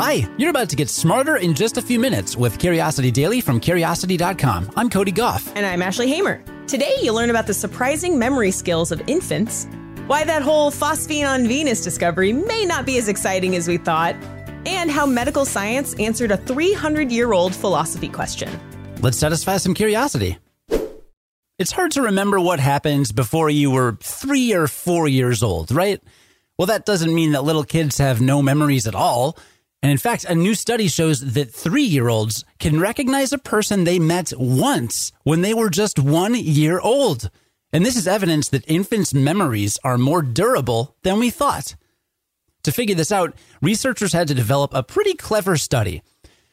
Hi, you're about to get smarter in just a few minutes with Curiosity Daily from Curiosity.com. I'm Cody Gough. And I'm Ashley Hamer. Today, you'll learn about the surprising memory skills of infants, why that whole phosphine on Venus discovery may not be as exciting as we thought, and how medical science answered a 300 year old philosophy question. Let's satisfy some curiosity. It's hard to remember what happened before you were three or four years old, right? Well, that doesn't mean that little kids have no memories at all. And in fact, a new study shows that three year olds can recognize a person they met once when they were just one year old. And this is evidence that infants' memories are more durable than we thought. To figure this out, researchers had to develop a pretty clever study.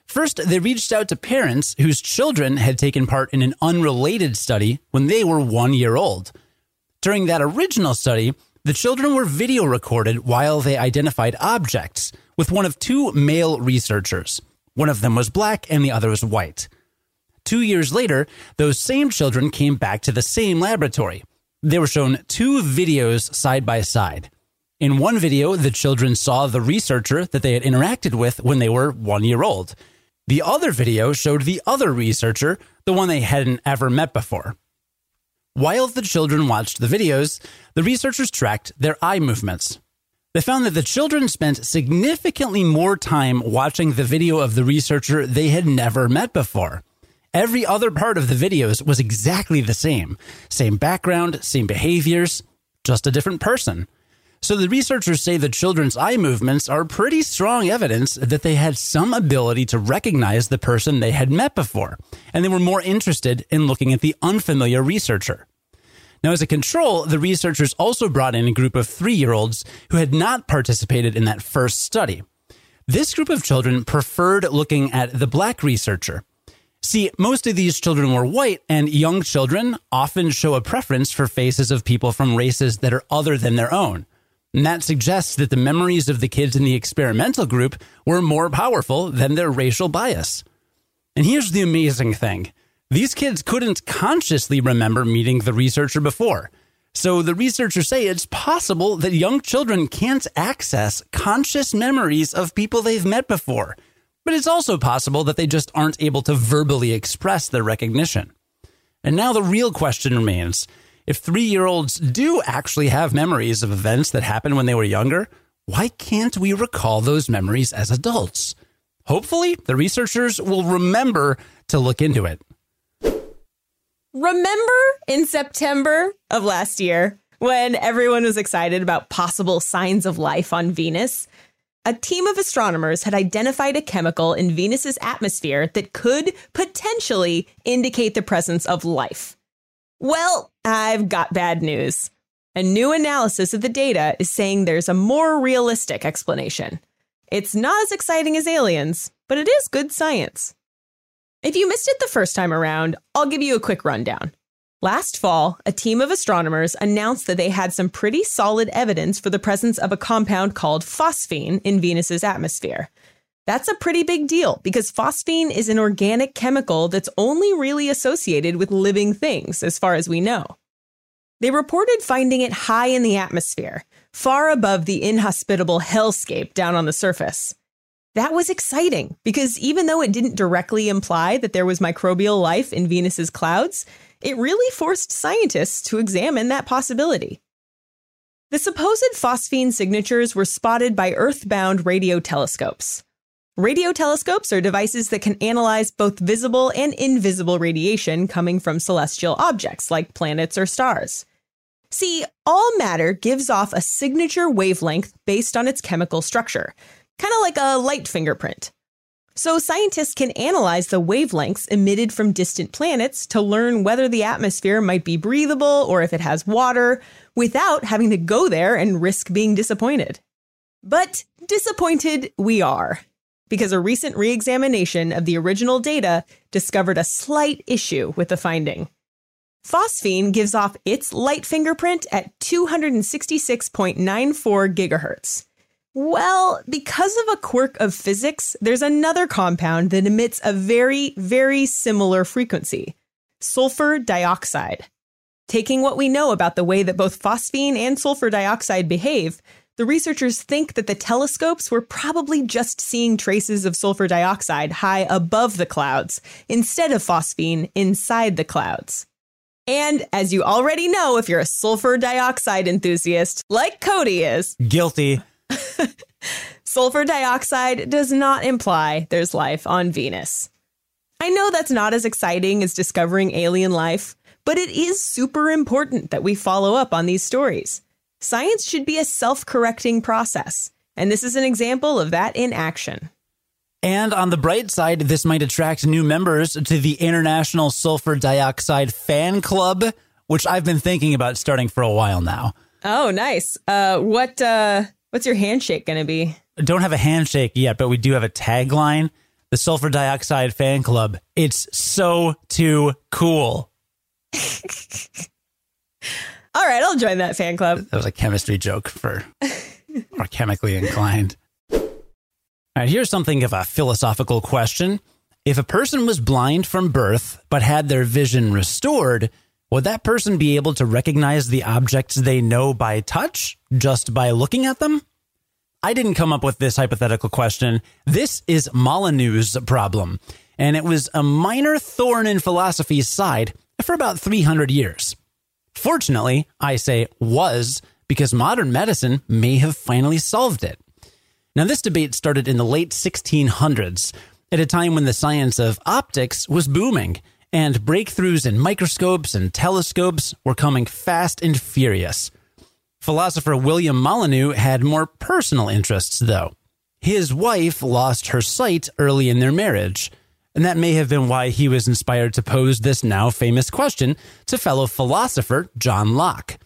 First, they reached out to parents whose children had taken part in an unrelated study when they were one year old. During that original study, the children were video recorded while they identified objects with one of two male researchers. One of them was black and the other was white. Two years later, those same children came back to the same laboratory. They were shown two videos side by side. In one video, the children saw the researcher that they had interacted with when they were one year old. The other video showed the other researcher, the one they hadn't ever met before. While the children watched the videos, the researchers tracked their eye movements. They found that the children spent significantly more time watching the video of the researcher they had never met before. Every other part of the videos was exactly the same same background, same behaviors, just a different person. So the researchers say the children's eye movements are pretty strong evidence that they had some ability to recognize the person they had met before, and they were more interested in looking at the unfamiliar researcher. Now, as a control, the researchers also brought in a group of three year olds who had not participated in that first study. This group of children preferred looking at the black researcher. See, most of these children were white, and young children often show a preference for faces of people from races that are other than their own. And that suggests that the memories of the kids in the experimental group were more powerful than their racial bias. And here's the amazing thing these kids couldn't consciously remember meeting the researcher before. So the researchers say it's possible that young children can't access conscious memories of people they've met before. But it's also possible that they just aren't able to verbally express their recognition. And now the real question remains if three year olds do actually have memories of events that happened when they were younger, why can't we recall those memories as adults? Hopefully, the researchers will remember to look into it. Remember in September of last year when everyone was excited about possible signs of life on Venus? A team of astronomers had identified a chemical in Venus's atmosphere that could potentially indicate the presence of life. Well, I've got bad news. A new analysis of the data is saying there's a more realistic explanation. It's not as exciting as aliens, but it is good science. If you missed it the first time around, I'll give you a quick rundown. Last fall, a team of astronomers announced that they had some pretty solid evidence for the presence of a compound called phosphine in Venus's atmosphere. That's a pretty big deal because phosphine is an organic chemical that's only really associated with living things, as far as we know. They reported finding it high in the atmosphere, far above the inhospitable hellscape down on the surface. That was exciting because even though it didn't directly imply that there was microbial life in Venus's clouds, it really forced scientists to examine that possibility. The supposed phosphine signatures were spotted by Earth-bound radio telescopes. Radio telescopes are devices that can analyze both visible and invisible radiation coming from celestial objects like planets or stars. See, all matter gives off a signature wavelength based on its chemical structure, kind of like a light fingerprint. So, scientists can analyze the wavelengths emitted from distant planets to learn whether the atmosphere might be breathable or if it has water without having to go there and risk being disappointed. But disappointed we are, because a recent re examination of the original data discovered a slight issue with the finding. Phosphine gives off its light fingerprint at 266.94 gigahertz. Well, because of a quirk of physics, there's another compound that emits a very, very similar frequency sulfur dioxide. Taking what we know about the way that both phosphine and sulfur dioxide behave, the researchers think that the telescopes were probably just seeing traces of sulfur dioxide high above the clouds instead of phosphine inside the clouds. And as you already know, if you're a sulfur dioxide enthusiast, like Cody is, Guilty. Sulfur dioxide does not imply there's life on Venus. I know that's not as exciting as discovering alien life, but it is super important that we follow up on these stories. Science should be a self correcting process, and this is an example of that in action. And on the bright side, this might attract new members to the International Sulfur Dioxide Fan Club, which I've been thinking about starting for a while now. Oh, nice. Uh, what uh, what's your handshake going to be? Don't have a handshake yet, but we do have a tagline. The Sulfur Dioxide Fan Club. It's so too cool. All right, I'll join that fan club. That was a chemistry joke for our chemically inclined. All right, here's something of a philosophical question. If a person was blind from birth but had their vision restored, would that person be able to recognize the objects they know by touch just by looking at them? I didn't come up with this hypothetical question. This is Molyneux's problem, and it was a minor thorn in philosophy's side for about 300 years. Fortunately, I say was because modern medicine may have finally solved it. Now, this debate started in the late 1600s, at a time when the science of optics was booming, and breakthroughs in microscopes and telescopes were coming fast and furious. Philosopher William Molyneux had more personal interests, though. His wife lost her sight early in their marriage, and that may have been why he was inspired to pose this now famous question to fellow philosopher John Locke.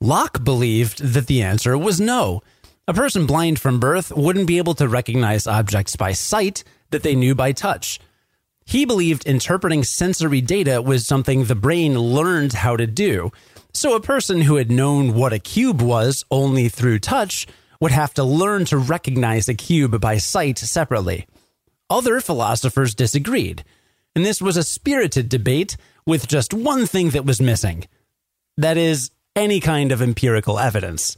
Locke believed that the answer was no. A person blind from birth wouldn't be able to recognize objects by sight that they knew by touch. He believed interpreting sensory data was something the brain learned how to do. So a person who had known what a cube was only through touch would have to learn to recognize a cube by sight separately. Other philosophers disagreed, and this was a spirited debate with just one thing that was missing that is, any kind of empirical evidence.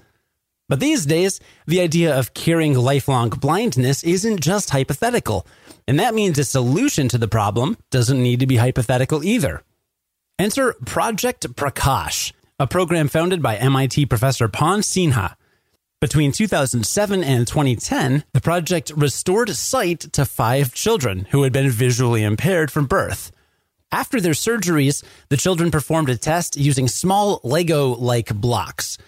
But these days, the idea of curing lifelong blindness isn't just hypothetical, and that means a solution to the problem doesn't need to be hypothetical either. Enter Project Prakash, a program founded by MIT professor Pawan Sinha. Between 2007 and 2010, the project restored sight to five children who had been visually impaired from birth. After their surgeries, the children performed a test using small Lego like blocks.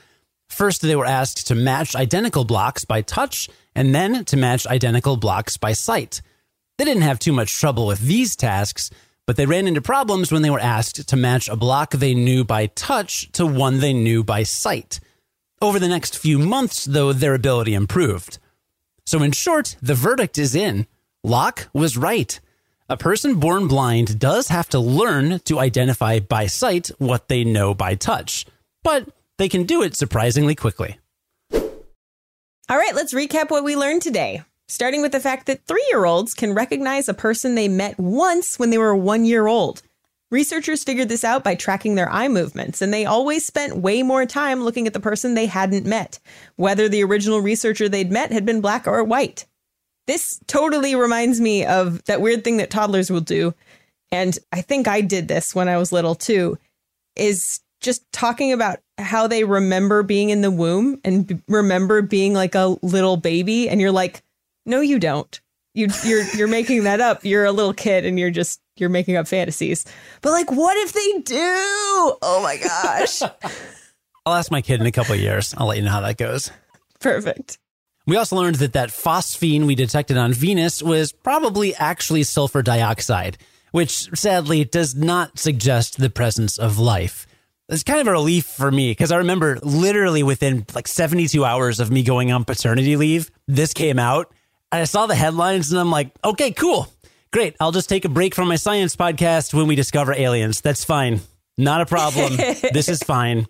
First, they were asked to match identical blocks by touch, and then to match identical blocks by sight. They didn't have too much trouble with these tasks, but they ran into problems when they were asked to match a block they knew by touch to one they knew by sight. Over the next few months, though, their ability improved. So, in short, the verdict is in. Locke was right. A person born blind does have to learn to identify by sight what they know by touch, but they can do it surprisingly quickly. All right, let's recap what we learned today. Starting with the fact that three year olds can recognize a person they met once when they were one year old. Researchers figured this out by tracking their eye movements, and they always spent way more time looking at the person they hadn't met, whether the original researcher they'd met had been black or white. This totally reminds me of that weird thing that toddlers will do. And I think I did this when I was little too, is just talking about how they remember being in the womb and b- remember being like a little baby. And you're like, no, you don't. You, you're you're making that up. You're a little kid, and you're just you're making up fantasies. But like, what if they do? Oh my gosh! I'll ask my kid in a couple of years. I'll let you know how that goes. Perfect. We also learned that that phosphine we detected on Venus was probably actually sulfur dioxide, which sadly does not suggest the presence of life. It's kind of a relief for me because I remember literally within like 72 hours of me going on paternity leave, this came out. And I saw the headlines and I'm like, okay, cool. Great. I'll just take a break from my science podcast when we discover aliens. That's fine. Not a problem. this is fine.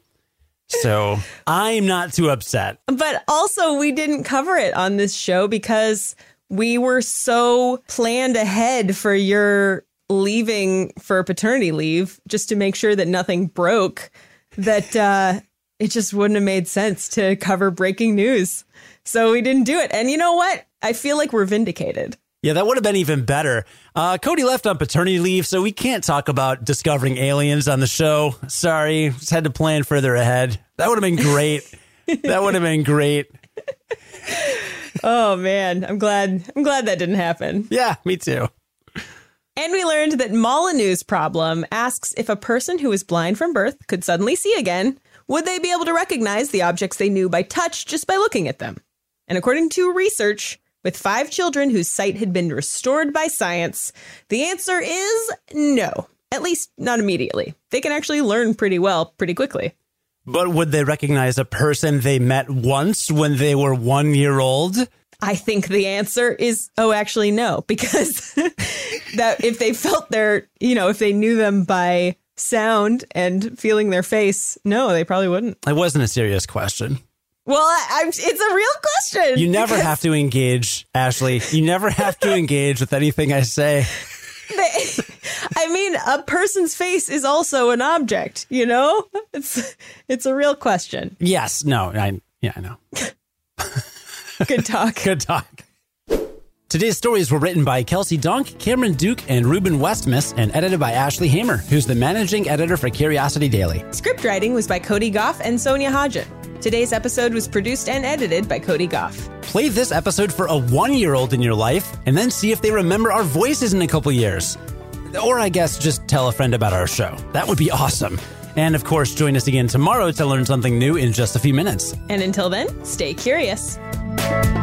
So I'm not too upset. But also, we didn't cover it on this show because we were so planned ahead for your leaving for paternity leave just to make sure that nothing broke that uh it just wouldn't have made sense to cover breaking news. So we didn't do it. And you know what? I feel like we're vindicated. Yeah, that would have been even better. Uh, Cody left on paternity leave, so we can't talk about discovering aliens on the show. Sorry, just had to plan further ahead. That would have been great. that would have been great. oh man, I'm glad. I'm glad that didn't happen. Yeah, me too. And we learned that Molyneux's problem asks if a person who is blind from birth could suddenly see again, would they be able to recognize the objects they knew by touch just by looking at them? And according to research, with five children whose sight had been restored by science, the answer is no. At least not immediately. They can actually learn pretty well pretty quickly. But would they recognize a person they met once when they were one year old? I think the answer is oh, actually no, because that if they felt their, you know, if they knew them by sound and feeling their face, no, they probably wouldn't. It wasn't a serious question. Well, I, it's a real question. You never have to engage, Ashley. You never have to engage with anything I say. I mean, a person's face is also an object, you know? It's it's a real question. Yes, no, I yeah, I know. Good talk. Good talk. Today's stories were written by Kelsey Donk, Cameron Duke, and Reuben Westmaas, and edited by Ashley Hamer, who's the managing editor for Curiosity Daily. Script writing was by Cody Gough and Sonia Hodgett. Today's episode was produced and edited by Cody Gough. Play this episode for a one year old in your life, and then see if they remember our voices in a couple years. Or I guess just tell a friend about our show. That would be awesome. And of course, join us again tomorrow to learn something new in just a few minutes. And until then, stay curious. Bye.